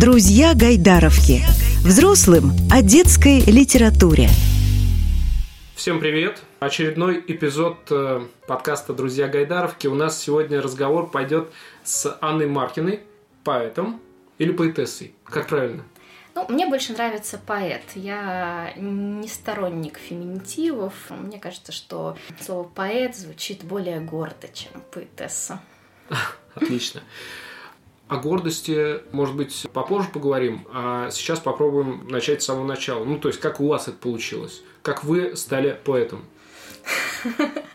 Друзья Гайдаровки. Взрослым о детской литературе. Всем привет! Очередной эпизод э, подкаста «Друзья Гайдаровки». У нас сегодня разговор пойдет с Анной Маркиной, поэтом или поэтессой. Как правильно? Ну, мне больше нравится поэт. Я не сторонник феминитивов. Мне кажется, что слово поэт звучит более гордо, чем поэтесса. Отлично. О гордости, может быть, попозже поговорим, а сейчас попробуем начать с самого начала. Ну, то есть, как у вас это получилось? Как вы стали поэтом?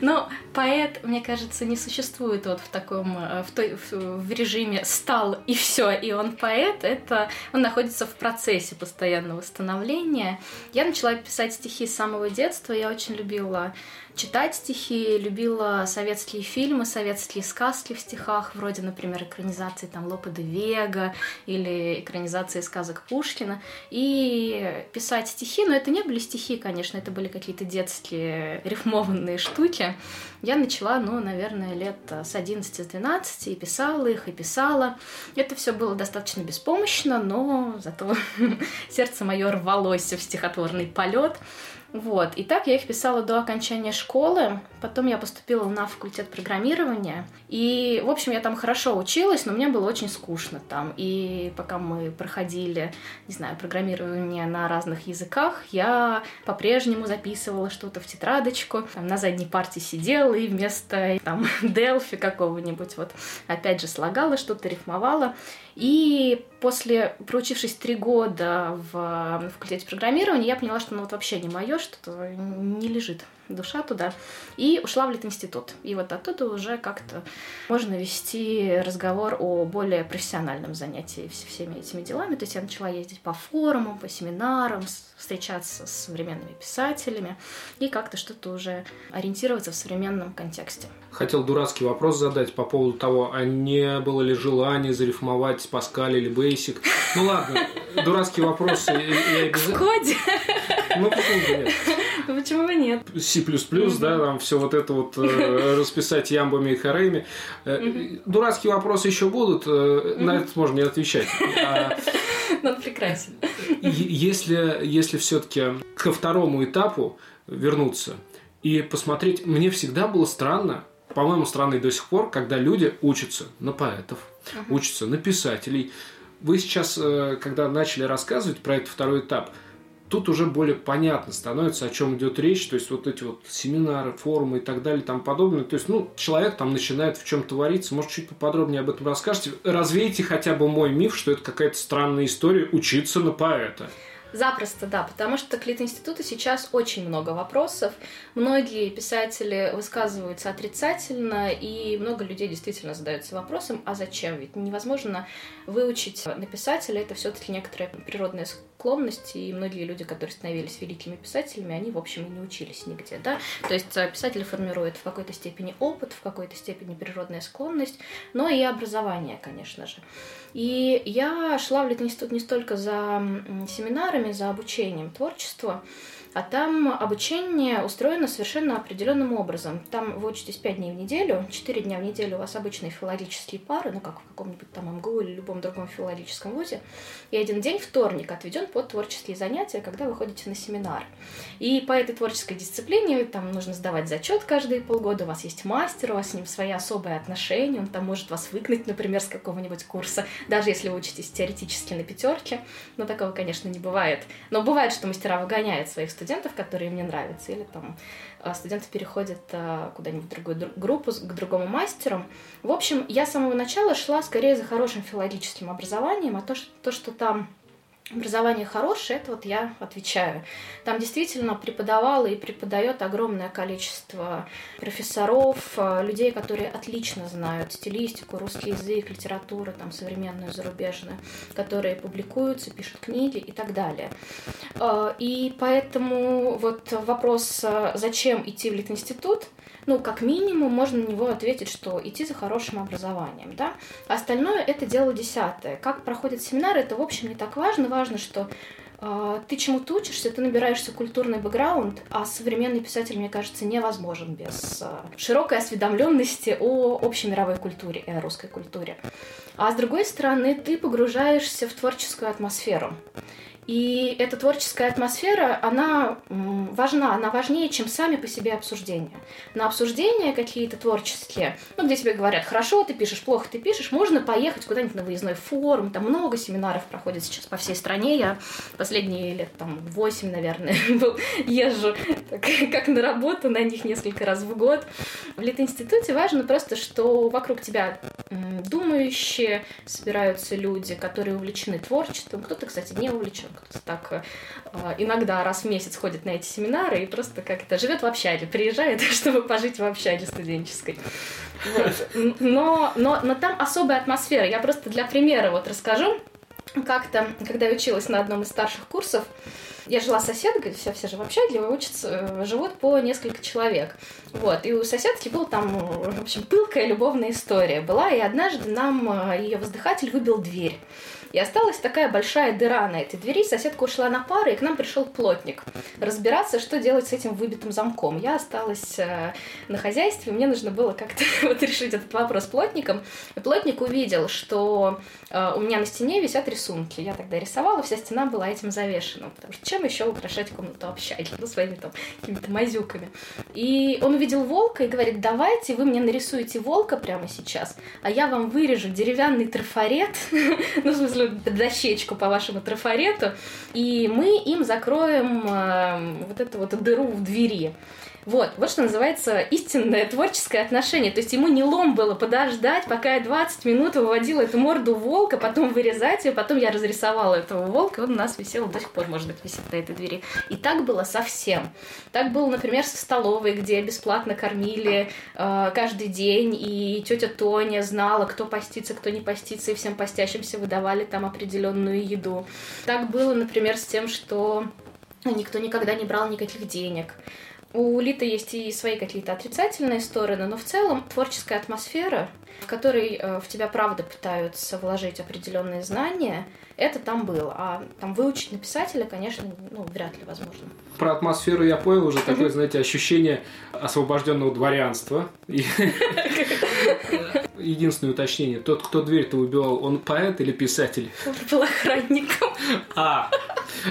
Но поэт, мне кажется, не существует вот в таком, э, в, той, в режиме стал и все, и он поэт. Это он находится в процессе постоянного становления. Я начала писать стихи с самого детства. Я очень любила читать стихи, любила советские фильмы, советские сказки в стихах, вроде, например, экранизации там Лопе де Вега или экранизации сказок Пушкина, и писать стихи, но это не были стихи, конечно, это были какие-то детские рифмованные штуки. Я начала, ну, наверное, лет с 11-12 и писала их, и писала. Это все было достаточно беспомощно, но зато сердце мое рвалось в стихотворный полет. Вот. И так я их писала до окончания школы. Потом я поступила на факультет программирования. И, в общем, я там хорошо училась, но мне было очень скучно там. И пока мы проходили, не знаю, программирование на разных языках, я по-прежнему записывала что-то в тетрадочку. Там, на задней партии сидела и вместо там Делфи какого-нибудь вот опять же слагала что-то, рифмовала. И после, проучившись три года в факультете программирования, я поняла, что ну вот вообще не мое, что-то не лежит душа туда, и ушла в Литинститут. И вот оттуда уже как-то можно вести разговор о более профессиональном занятии всеми этими делами. То есть я начала ездить по форумам, по семинарам, встречаться с современными писателями и как-то что-то уже ориентироваться в современном контексте. Хотел дурацкий вопрос задать по поводу того, а не было ли желания зарифмовать Паскаль или Бейсик. Ну ладно, дурацкий вопрос. Я, коде? Ну почему нет? Ну почему бы нет? C++, да, там все вот это вот э, расписать ямбами и хорейми. Э, дурацкие вопросы еще будут, э, на это можно не отвечать. Ну, прекрасен. Если, если все-таки ко второму этапу вернуться и посмотреть, мне всегда было странно, по-моему, странно и до сих пор, когда люди учатся на поэтов, uh-huh. учатся на писателей. Вы сейчас, когда начали рассказывать про этот второй этап, тут уже более понятно становится, о чем идет речь, то есть вот эти вот семинары, форумы и так далее тому подобное. То есть, ну, человек там начинает в чем твориться, может, чуть поподробнее об этом расскажете. Развейте хотя бы мой миф, что это какая-то странная история учиться на поэта. Запросто, да, потому что к Лит-институту сейчас очень много вопросов. Многие писатели высказываются отрицательно, и много людей действительно задаются вопросом, а зачем? Ведь невозможно выучить на писателя, это все-таки некоторая природная склонность, и многие люди, которые становились великими писателями, они, в общем, и не учились нигде, да. То есть э, писатель формирует в какой-то степени опыт, в какой-то степени природная склонность, но и образование, конечно же. И я шла в Литинститут не столько за семинарами, за обучением творчеству, а там обучение устроено совершенно определенным образом. Там вы учитесь 5 дней в неделю, 4 дня в неделю у вас обычные филологические пары, ну как в каком-нибудь там МГУ или любом другом филологическом вузе, и один день, вторник, отведен под творческие занятия, когда вы ходите на семинар. И по этой творческой дисциплине там нужно сдавать зачет каждые полгода, у вас есть мастер, у вас с ним свои особые отношения, он там может вас выгнать, например, с какого-нибудь курса, даже если вы учитесь теоретически на пятерке, но такого, конечно, не бывает. Но бывает, что мастера выгоняют своих студентов студентов, которые мне нравятся, или там а, студенты переходят а, куда-нибудь в другую группу, к другому мастеру. В общем, я с самого начала шла скорее за хорошим филологическим образованием, а то, что, то, что там Образование хорошее, это вот я отвечаю. Там действительно преподавало и преподает огромное количество профессоров, э, людей, которые отлично знают стилистику, русский язык, литературу, там, современную, зарубежную, которые публикуются, пишут книги и так далее. Э, и поэтому вот вопрос, э, зачем идти в Литинститут, ну, как минимум, можно на него ответить, что идти за хорошим образованием, да. Остальное — это дело десятое. Как проходят семинары, это, в общем, не так важно. Важно, что э, ты чему-то учишься, ты набираешься культурный бэкграунд, а современный писатель, мне кажется, невозможен без э, широкой осведомленности о общей мировой культуре и о русской культуре. А с другой стороны, ты погружаешься в творческую атмосферу. И эта творческая атмосфера, она важна, она важнее, чем сами по себе обсуждения. На обсуждения какие-то творческие, ну, где тебе говорят, хорошо ты пишешь, плохо ты пишешь, можно поехать куда-нибудь на выездной форум, там много семинаров проходит сейчас по всей стране, я последние лет там 8, наверное, езжу как на работу на них несколько раз в год. В Литинституте важно просто, что вокруг тебя думающие, собираются люди, которые увлечены творчеством, кто-то, кстати, не увлечен, так э, иногда раз в месяц ходит на эти семинары и просто как-то живет в общаге, приезжает, чтобы пожить в общаге студенческой. Вот. Но, но, но там особая атмосфера. Я просто для примера вот расскажу. Как-то, когда я училась на одном из старших курсов, я жила с соседкой, все, все же в общаге, учатся, э, живут по несколько человек. Вот, и у соседки была там, в общем, пылкая любовная история была, и однажды нам э, ее воздыхатель выбил дверь. И осталась такая большая дыра на этой двери. Соседка ушла на пары, и к нам пришел плотник разбираться, что делать с этим выбитым замком. Я осталась э, на хозяйстве, мне нужно было как-то вот решить этот вопрос плотником. И плотник увидел, что у меня на стене висят рисунки. Я тогда рисовала, вся стена была этим завешена. Потому что чем еще украшать комнату общаги? Ну, своими там какими-то мазюками. И он увидел волка и говорит, давайте вы мне нарисуете волка прямо сейчас, а я вам вырежу деревянный трафарет, ну, в смысле, дощечку по вашему трафарету, и мы им закроем э, вот эту вот дыру в двери. Вот, вот что называется истинное творческое отношение. То есть ему не лом было подождать, пока я 20 минут выводила эту морду волка, потом вырезать ее, потом я разрисовала этого волка, и он у нас висел, до сих пор, может быть, висит на этой двери. И так было совсем. Так было, например, со столовой, где бесплатно кормили э, каждый день, и тетя Тоня знала, кто постится, кто не постится, и всем постящимся выдавали там определенную еду. Так было, например, с тем, что никто никогда не брал никаких денег. У Литы есть и свои какие-то отрицательные стороны, но в целом творческая атмосфера, в которой э, в тебя правда пытаются вложить определенные знания, это там было. А там выучить на писателя, конечно, ну, вряд ли возможно. Про атмосферу я понял уже такое, знаете, ощущение освобожденного дворянства. Единственное уточнение. Тот, кто дверь-то убивал, он поэт или писатель? Он был охранником. А,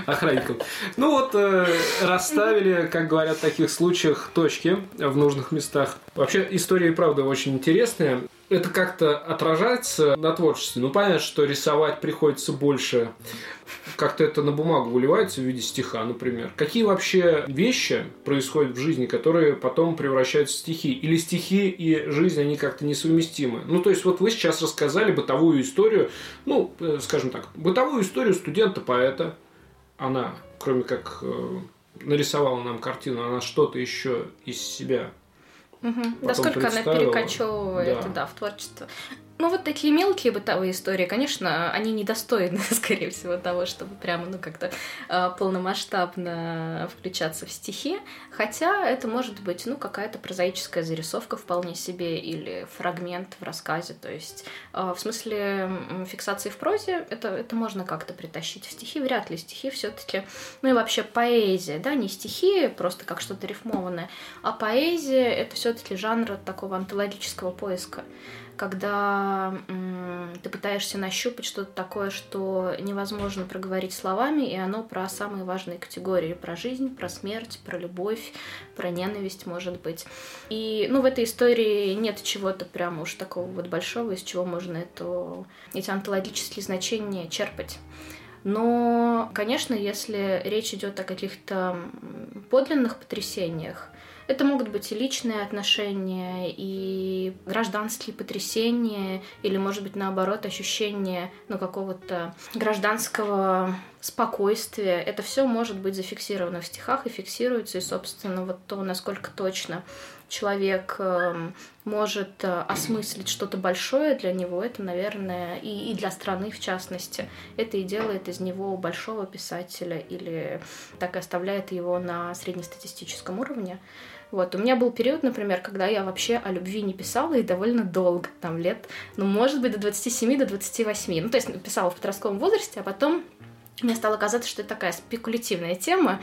охранником. Ну вот, э, расставили, как говорят в таких случаях, точки в нужных местах. Вообще, история и правда очень интересная это как-то отражается на творчестве. Ну, понятно, что рисовать приходится больше. Как-то это на бумагу выливается в виде стиха, например. Какие вообще вещи происходят в жизни, которые потом превращаются в стихи? Или стихи и жизнь, они как-то несовместимы? Ну, то есть, вот вы сейчас рассказали бытовую историю, ну, э, скажем так, бытовую историю студента-поэта. Она, кроме как э, нарисовала нам картину, она что-то еще из себя Угу. Насколько она перекочевывает да. Да, в творчество. Ну, вот такие мелкие бытовые истории, конечно, они недостойны, скорее всего, того, чтобы прямо, ну, как-то э, полномасштабно включаться в стихи. Хотя это может быть, ну, какая-то прозаическая зарисовка вполне себе или фрагмент в рассказе. То есть, э, в смысле фиксации в прозе, это, это можно как-то притащить. В стихи вряд ли. Стихи все таки ну, и вообще поэзия, да, не стихи просто как что-то рифмованное, а поэзия — это все таки жанр такого антологического поиска когда ты пытаешься нащупать что-то такое, что невозможно проговорить словами, и оно про самые важные категории, про жизнь, про смерть, про любовь, про ненависть, может быть. И, ну, в этой истории нет чего-то прямо уж такого вот большого, из чего можно это, эти онтологические значения черпать. Но, конечно, если речь идет о каких-то подлинных потрясениях, это могут быть и личные отношения, и гражданские потрясения, или, может быть, наоборот, ощущение ну, какого-то гражданского спокойствия. Это все может быть зафиксировано в стихах и фиксируется, и, собственно, вот то, насколько точно человек эм, может э, осмыслить что-то большое для него, это, наверное, и, и для страны в частности. Это и делает из него большого писателя или так и оставляет его на среднестатистическом уровне. Вот. У меня был период, например, когда я вообще о любви не писала и довольно долго, там лет, ну, может быть, до 27, до 28. Ну, то есть писала в подростковом возрасте, а потом мне стало казаться, что это такая спекулятивная тема,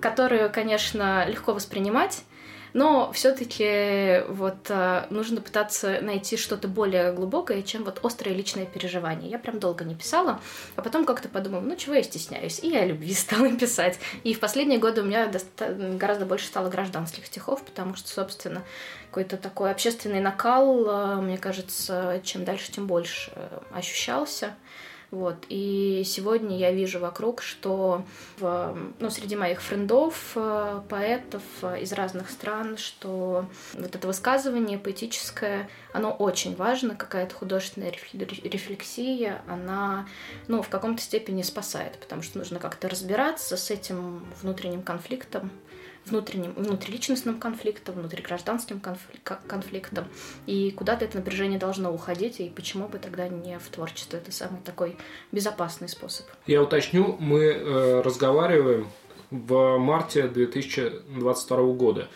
которую, конечно, легко воспринимать, Но все-таки вот э, нужно пытаться найти что-то более глубокое, чем вот острое личное переживание. Я прям долго не писала, а потом как-то подумала, ну чего я стесняюсь, и я о любви стала писать. И в последние годы у меня гораздо больше стало гражданских стихов, потому что, собственно, какой-то такой общественный накал, э, мне кажется, чем дальше, тем больше ощущался. Вот. И сегодня я вижу вокруг, что в, ну, среди моих френдов, э, поэтов э, из разных стран, что вот это высказывание поэтическое, оно очень важно, какая-то художественная рефлексия, она ну, в каком-то степени спасает, потому что нужно как-то разбираться с этим внутренним конфликтом, внутренним, внутриличностным конфликтом, внутригражданским конфликтом, и куда-то это напряжение должно уходить, и почему бы тогда не в творчество. Это самый такой безопасный способ. Я уточню, мы э, разговариваем в марте 2022 года.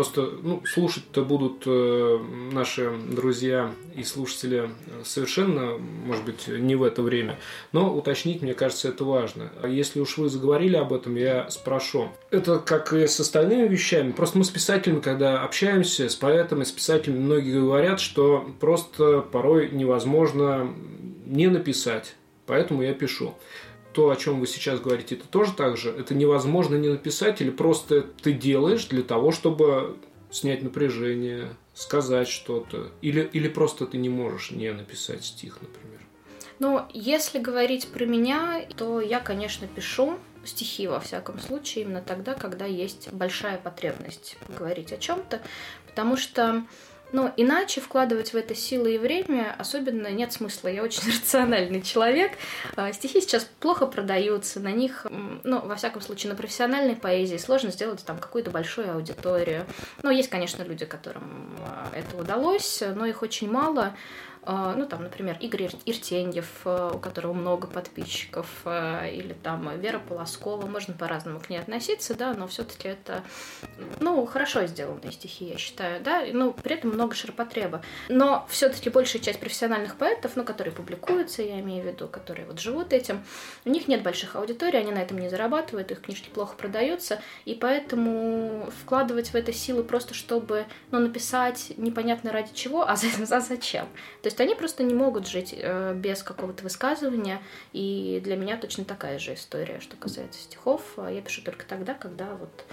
Просто ну, слушать-то будут э, наши друзья и слушатели совершенно, может быть, не в это время. Но уточнить, мне кажется, это важно. А если уж вы заговорили об этом, я спрошу. Это как и с остальными вещами. Просто мы с писателями, когда общаемся, с поэтами, с писателями, многие говорят, что просто порой невозможно не написать. Поэтому я пишу то, о чем вы сейчас говорите, это тоже так же. Это невозможно не написать, или просто ты делаешь для того, чтобы снять напряжение, сказать что-то. Или, или просто ты не можешь не написать стих, например. Ну, если говорить про меня, то я, конечно, пишу стихи во всяком случае именно тогда, когда есть большая потребность говорить о чем-то, потому что но иначе вкладывать в это силы и время особенно нет смысла. Я очень рациональный человек. А, стихи сейчас плохо продаются, на них, ну, во всяком случае, на профессиональной поэзии сложно сделать там какую-то большую аудиторию. Но есть, конечно, люди, которым а, это удалось, но их очень мало. А, ну, там, например, Игорь Иртеньев, э, у которого много подписчиков, э, или там Вера Полоскова, можно по-разному к ней относиться, да, но все-таки это, ну, хорошо сделанные стихи, я считаю, да, ну, при этом много ширпотреба. Но все-таки большая часть профессиональных поэтов, ну, которые публикуются, я имею в виду, которые вот живут этим, у них нет больших аудиторий, они на этом не зарабатывают, их книжки плохо продаются, и поэтому вкладывать в это силы просто, чтобы, ну, написать непонятно ради чего, а, за, а зачем? То есть они просто не могут жить э, без какого-то высказывания, и для меня точно такая же история, что касается стихов. А я пишу только тогда, когда вот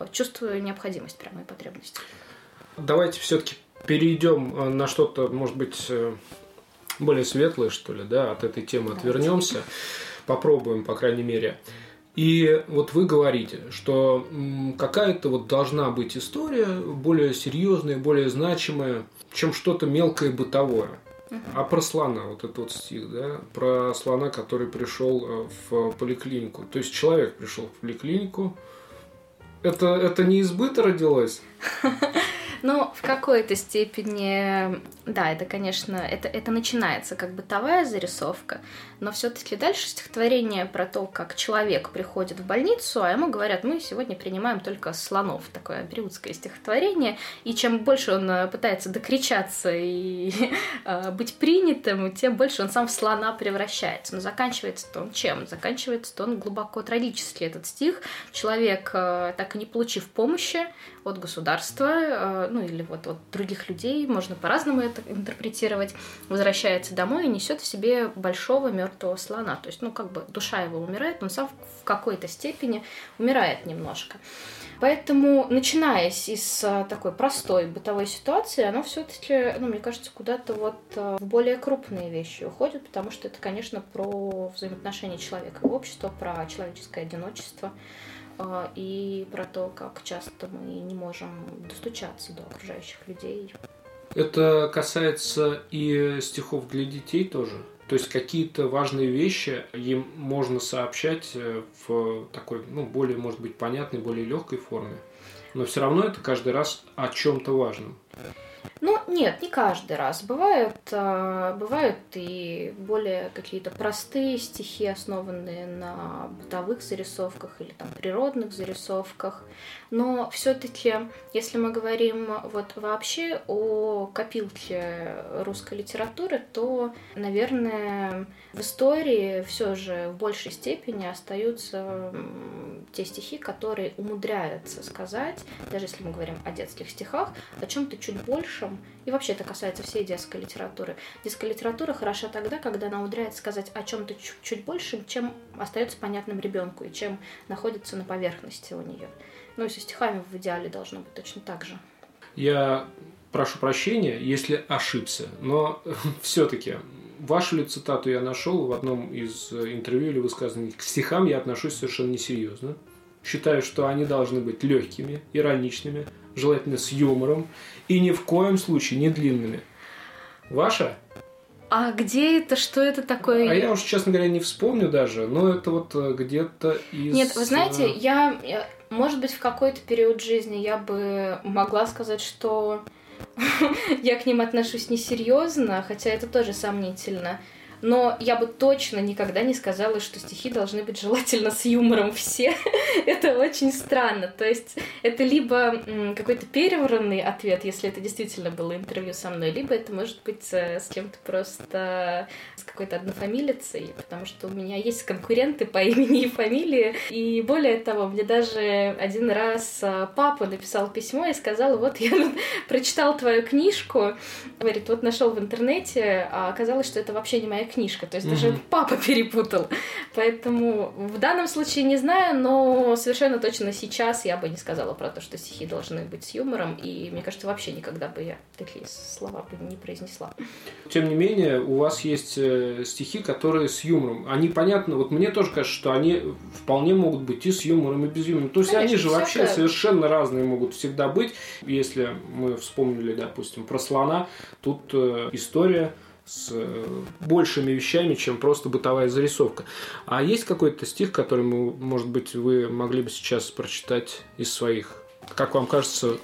э, чувствую необходимость прямо и потребность. Давайте все-таки перейдем э, на что-то, может быть, более светлое, что ли, да, от этой темы отвернемся, попробуем, по крайней мере. И вот вы говорите, что какая-то вот должна быть история более серьезная, более значимая, чем что-то мелкое бытовое. А про слона, вот этот вот стих, да, про слона, который пришел э, в поликлинику. То есть человек пришел в поликлинику. Это, это не из быта родилось? Ну, в какой-то степени, да, это, конечно, это, это начинается как бытовая зарисовка, но все-таки дальше стихотворение про то, как человек приходит в больницу, а ему говорят, мы сегодня принимаем только слонов, такое периодское стихотворение, и чем больше он э, пытается докричаться и э, быть принятым, тем больше он сам в слона превращается. Но заканчивается-то он чем? Заканчивается-то он глубоко трагически, этот стих. Человек, э, так и не получив помощи от государства, ну или вот от других людей, можно по-разному это интерпретировать, возвращается домой и несет в себе большого мертвого слона. То есть, ну, как бы душа его умирает, он сам в какой-то степени умирает немножко. Поэтому, начинаясь из а, такой простой бытовой ситуации, оно все-таки, ну, мне кажется, куда-то вот а, в более крупные вещи уходит, потому что это, конечно, про взаимоотношения человека и общества, про человеческое одиночество и про то, как часто мы не можем достучаться до окружающих людей. Это касается и стихов для детей тоже. То есть какие-то важные вещи им можно сообщать э, в такой, ну, более, может быть, понятной, более легкой форме. Но все равно это каждый раз о чем-то важном. Ну, нет, не каждый раз. Бывают, э, бывают и более какие-то простые стихи, основанные на бытовых зарисовках или там природных зарисовках. Но все-таки, если мы говорим вот вообще о копилке русской литературы, то, наверное, в истории все же в большей степени остаются те стихи, которые умудряются сказать, даже если мы говорим о детских стихах, о чем-то чуть большем. И вообще это касается всей детской литературы. Детская литература хороша тогда, когда она умудряется сказать о чем-то чуть большем, чем остается понятным ребенку и чем находится на поверхности у нее. Ну и со стихами в идеале должно быть точно так же. Я прошу прощения, если ошибся, но все-таки вашу ли цитату я нашел в одном из интервью или высказываний. К стихам я отношусь совершенно несерьезно. Считаю, что они должны быть легкими, ироничными, желательно с юмором и ни в коем случае не длинными. Ваша? А где это? Что это такое? А я уж, честно говоря, не вспомню даже, но это вот э, где-то из... Нет, вы знаете, э, я, я может быть, в какой-то период жизни я бы могла сказать, что я к ним отношусь несерьезно, хотя это тоже сомнительно но я бы точно никогда не сказала, что стихи должны быть желательно с юмором все. это очень странно. То есть это либо какой-то перевранный ответ, если это действительно было интервью со мной, либо это может быть э, с кем-то просто с какой-то однофамилицей, потому что у меня есть конкуренты по имени и фамилии. И более того, мне даже один раз э, папа написал письмо и сказал, вот я прочитал твою книжку, говорит, вот нашел в интернете, а оказалось, что это вообще не моя книжка. То есть угу. даже папа перепутал. Поэтому в данном случае не знаю, но совершенно точно сейчас я бы не сказала про то, что стихи должны быть с юмором. И мне кажется, вообще никогда бы я такие слова бы не произнесла. Тем не менее, у вас есть э, стихи, которые с юмором. Они понятно, вот мне тоже кажется, что они вполне могут быть и с юмором, и без юмора. То есть Конечно, они же вообще совершенно разные могут всегда быть. Если мы вспомнили, допустим, про слона, тут э, история с э, большими вещами, чем просто бытовая зарисовка. А есть какой-то стих, который, может быть, вы могли бы сейчас прочитать из своих? Как вам кажется,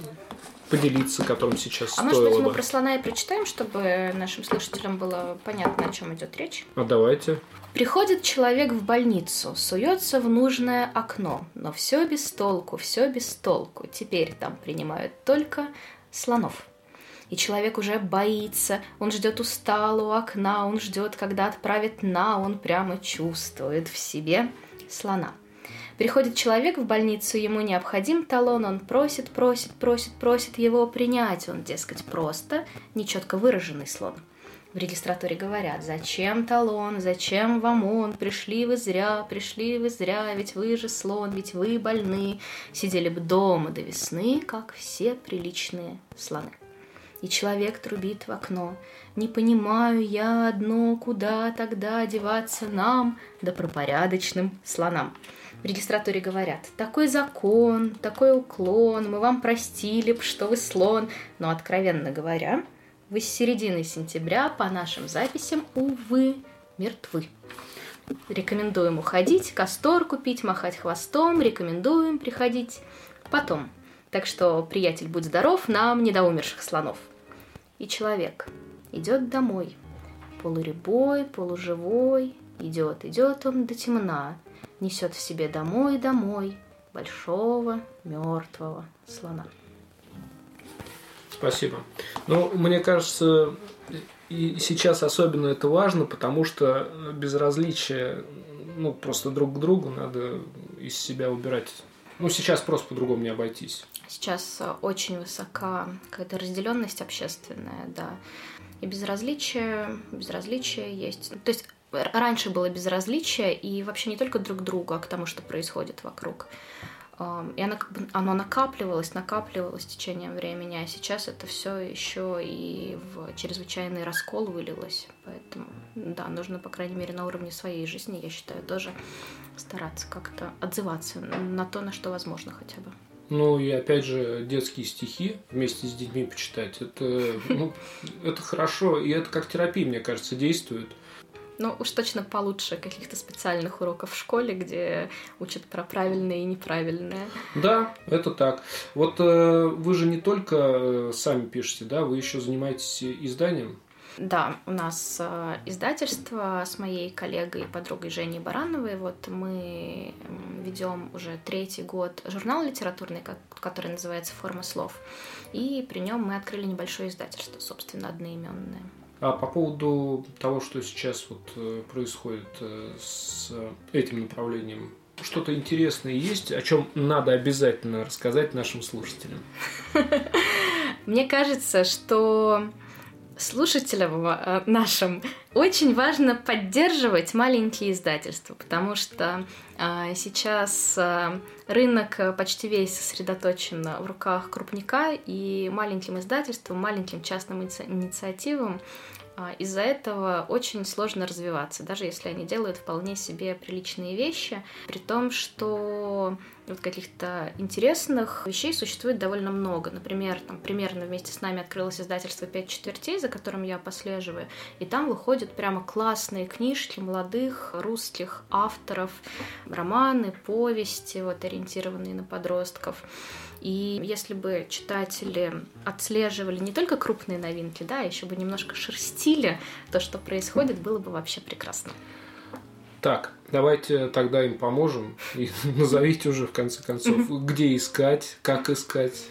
поделиться, которым сейчас а может быть, мы бы. про слона и прочитаем, чтобы нашим слушателям было понятно, о чем идет речь? А давайте. Приходит человек в больницу, суется в нужное окно, но все без толку, все без толку. Теперь там принимают только слонов и человек уже боится, он ждет устало у окна, он ждет, когда отправит на, он прямо чувствует в себе слона. Приходит человек в больницу, ему необходим талон, он просит, просит, просит, просит его принять. Он, дескать, просто нечетко выраженный слон. В регистратуре говорят, зачем талон, зачем вам он, пришли вы зря, пришли вы зря, ведь вы же слон, ведь вы больны, сидели бы дома до весны, как все приличные слоны и человек трубит в окно. Не понимаю я одно, куда тогда одеваться нам, да пропорядочным слонам. В регистратуре говорят, такой закон, такой уклон, мы вам простили что вы слон, но, откровенно говоря, вы с середины сентября по нашим записям, увы, мертвы. Рекомендуем уходить, костор купить, махать хвостом, рекомендуем приходить потом. Так что, приятель, будь здоров, нам не до умерших слонов. И человек идет домой, полуребой, полуживой, идет, идет он до темна, несет в себе домой, домой большого мертвого слона. Спасибо. Ну, мне кажется, и сейчас особенно это важно, потому что безразличие, ну, просто друг к другу надо из себя убирать. Ну, сейчас просто по-другому не обойтись. Сейчас э, очень высока какая-то разделенность общественная, да. И безразличие, безразличие есть. То есть раньше было безразличие и вообще не только друг к другу, а к тому, что происходит вокруг. И оно, как бы, оно накапливалось, накапливалось с течением времени, а сейчас это все еще и в чрезвычайный раскол вылилось. Поэтому, да, нужно, по крайней мере, на уровне своей жизни, я считаю, тоже стараться как-то отзываться на то, на что возможно хотя бы. Ну и опять же детские стихи вместе с детьми почитать, это, ну, это хорошо, и это как терапия, мне кажется, действует. Ну, уж точно получше каких-то специальных уроков в школе, где учат про правильное и неправильное. Да, это так. Вот э, вы же не только э, сами пишете, да, вы еще занимаетесь изданием. Да, у нас э, издательство с моей коллегой и подругой Женей Барановой. Вот мы ведем уже третий год журнал литературный, который называется «Форма слов». И при нем мы открыли небольшое издательство, собственно, одноименное. А по поводу того, что сейчас вот э, происходит э, с этим направлением, что-то интересное есть, о чем надо обязательно рассказать нашим слушателям? Мне кажется, что слушателям э, нашим. Очень важно поддерживать маленькие издательства, потому что сейчас рынок почти весь сосредоточен в руках крупника, и маленьким издательствам, маленьким частным инициативам. А, из-за этого очень сложно развиваться, даже если они делают вполне себе приличные вещи, при том, что вот каких-то интересных вещей существует довольно много. Например, там примерно вместе с нами открылось издательство «Пять четвертей», за которым я послеживаю, и там выходят прямо классные книжки молодых русских авторов, романы, повести, вот ориентированные на подростков. И если бы читатели отслеживали не только крупные новинки, да, а еще бы немножко шерстили то, что происходит, было бы вообще прекрасно. Так, давайте тогда им поможем и назовите уже в конце концов, где искать, как искать.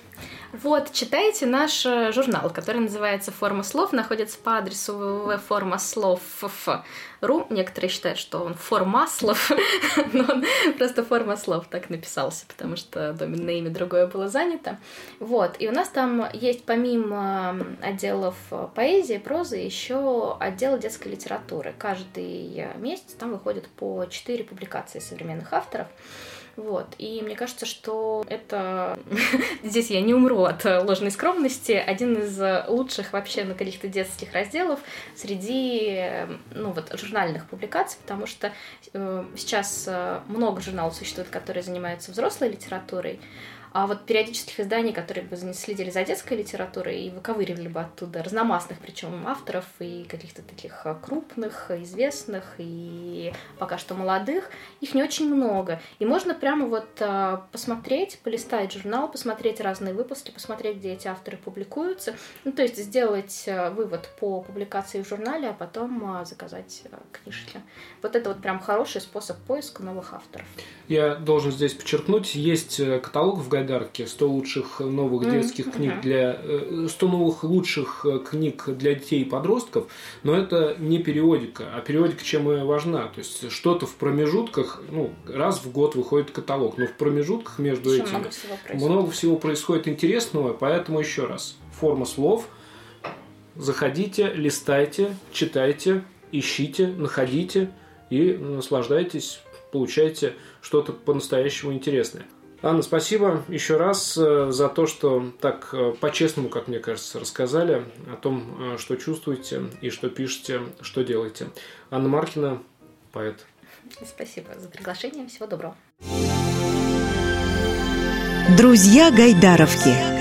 Вот, читайте наш э, журнал, который называется «Форма слов», находится по адресу www.формаслов.ру. Некоторые считают, что он «Форма слов», но он просто «Форма слов» так написался, потому что доменное имя другое было занято. Вот, и у нас там есть помимо отделов поэзии, прозы, еще отдел детской литературы. Каждый месяц там выходит по 4 публикации современных авторов. Вот. И мне кажется, что это... Здесь я не умру от ложной скромности. Один из лучших вообще на каких-то детских разделов среди ну, вот, журнальных публикаций, потому что э, сейчас э, много журналов существует, которые занимаются взрослой литературой, а вот периодических изданий, которые бы следили за детской литературой и выковыривали бы оттуда разномастных, причем авторов и каких-то таких а, крупных, известных и пока что молодых, их не очень много. И можно прямо вот а, посмотреть, полистать журнал, посмотреть разные выпуски, посмотреть, где эти авторы публикуются, ну, то есть сделать а, вывод по публикации в журнале, а потом заказать книжки. Вот это вот прям хороший способ поиска новых авторов. Я должен здесь подчеркнуть, есть э, каталог в Гайдарке 100 лучших новых детских книг для 100 э, новых лучших книг для детей и подростков, но это не периодика, а периодика чем и важна. То есть что-то в промежутках, ну, раз в год выходит каталог, но в промежутках между Еще этим много всего, много всего происходит интересного, поэтому еще раз, форма слов, заходите, листайте, читайте, ищите, находите и наслаждайтесь получаете что-то по-настоящему интересное. Анна, спасибо еще раз э, за то, что так э, по-честному, как мне кажется, рассказали о том, э, что чувствуете и что пишете, что делаете. Анна Маркина, поэт. Спасибо за приглашение. Всего доброго. Друзья Гайдаровки.